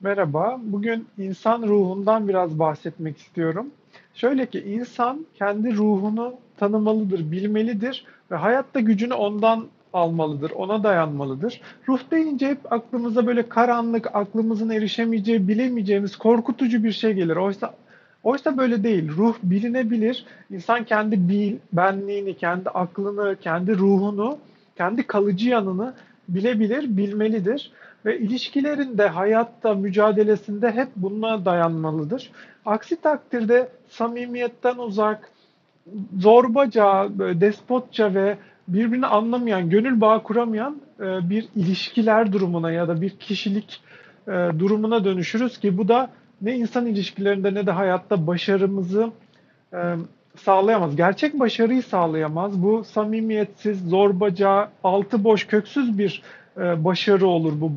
Merhaba, bugün insan ruhundan biraz bahsetmek istiyorum. Şöyle ki insan kendi ruhunu tanımalıdır, bilmelidir ve hayatta gücünü ondan almalıdır, ona dayanmalıdır. Ruh deyince hep aklımıza böyle karanlık, aklımızın erişemeyeceği, bilemeyeceğimiz korkutucu bir şey gelir. Oysa oysa böyle değil. Ruh bilinebilir. İnsan kendi bil, benliğini, kendi aklını, kendi ruhunu, kendi kalıcı yanını bilebilir, bilmelidir ve ilişkilerinde, hayatta, mücadelesinde hep buna dayanmalıdır. Aksi takdirde samimiyetten uzak, zorbaca, despotça ve birbirini anlamayan, gönül bağı kuramayan e, bir ilişkiler durumuna ya da bir kişilik e, durumuna dönüşürüz ki bu da ne insan ilişkilerinde ne de hayatta başarımızı e, sağlayamaz. Gerçek başarıyı sağlayamaz. Bu samimiyetsiz, zorbaca, altı boş, köksüz bir e, başarı olur bu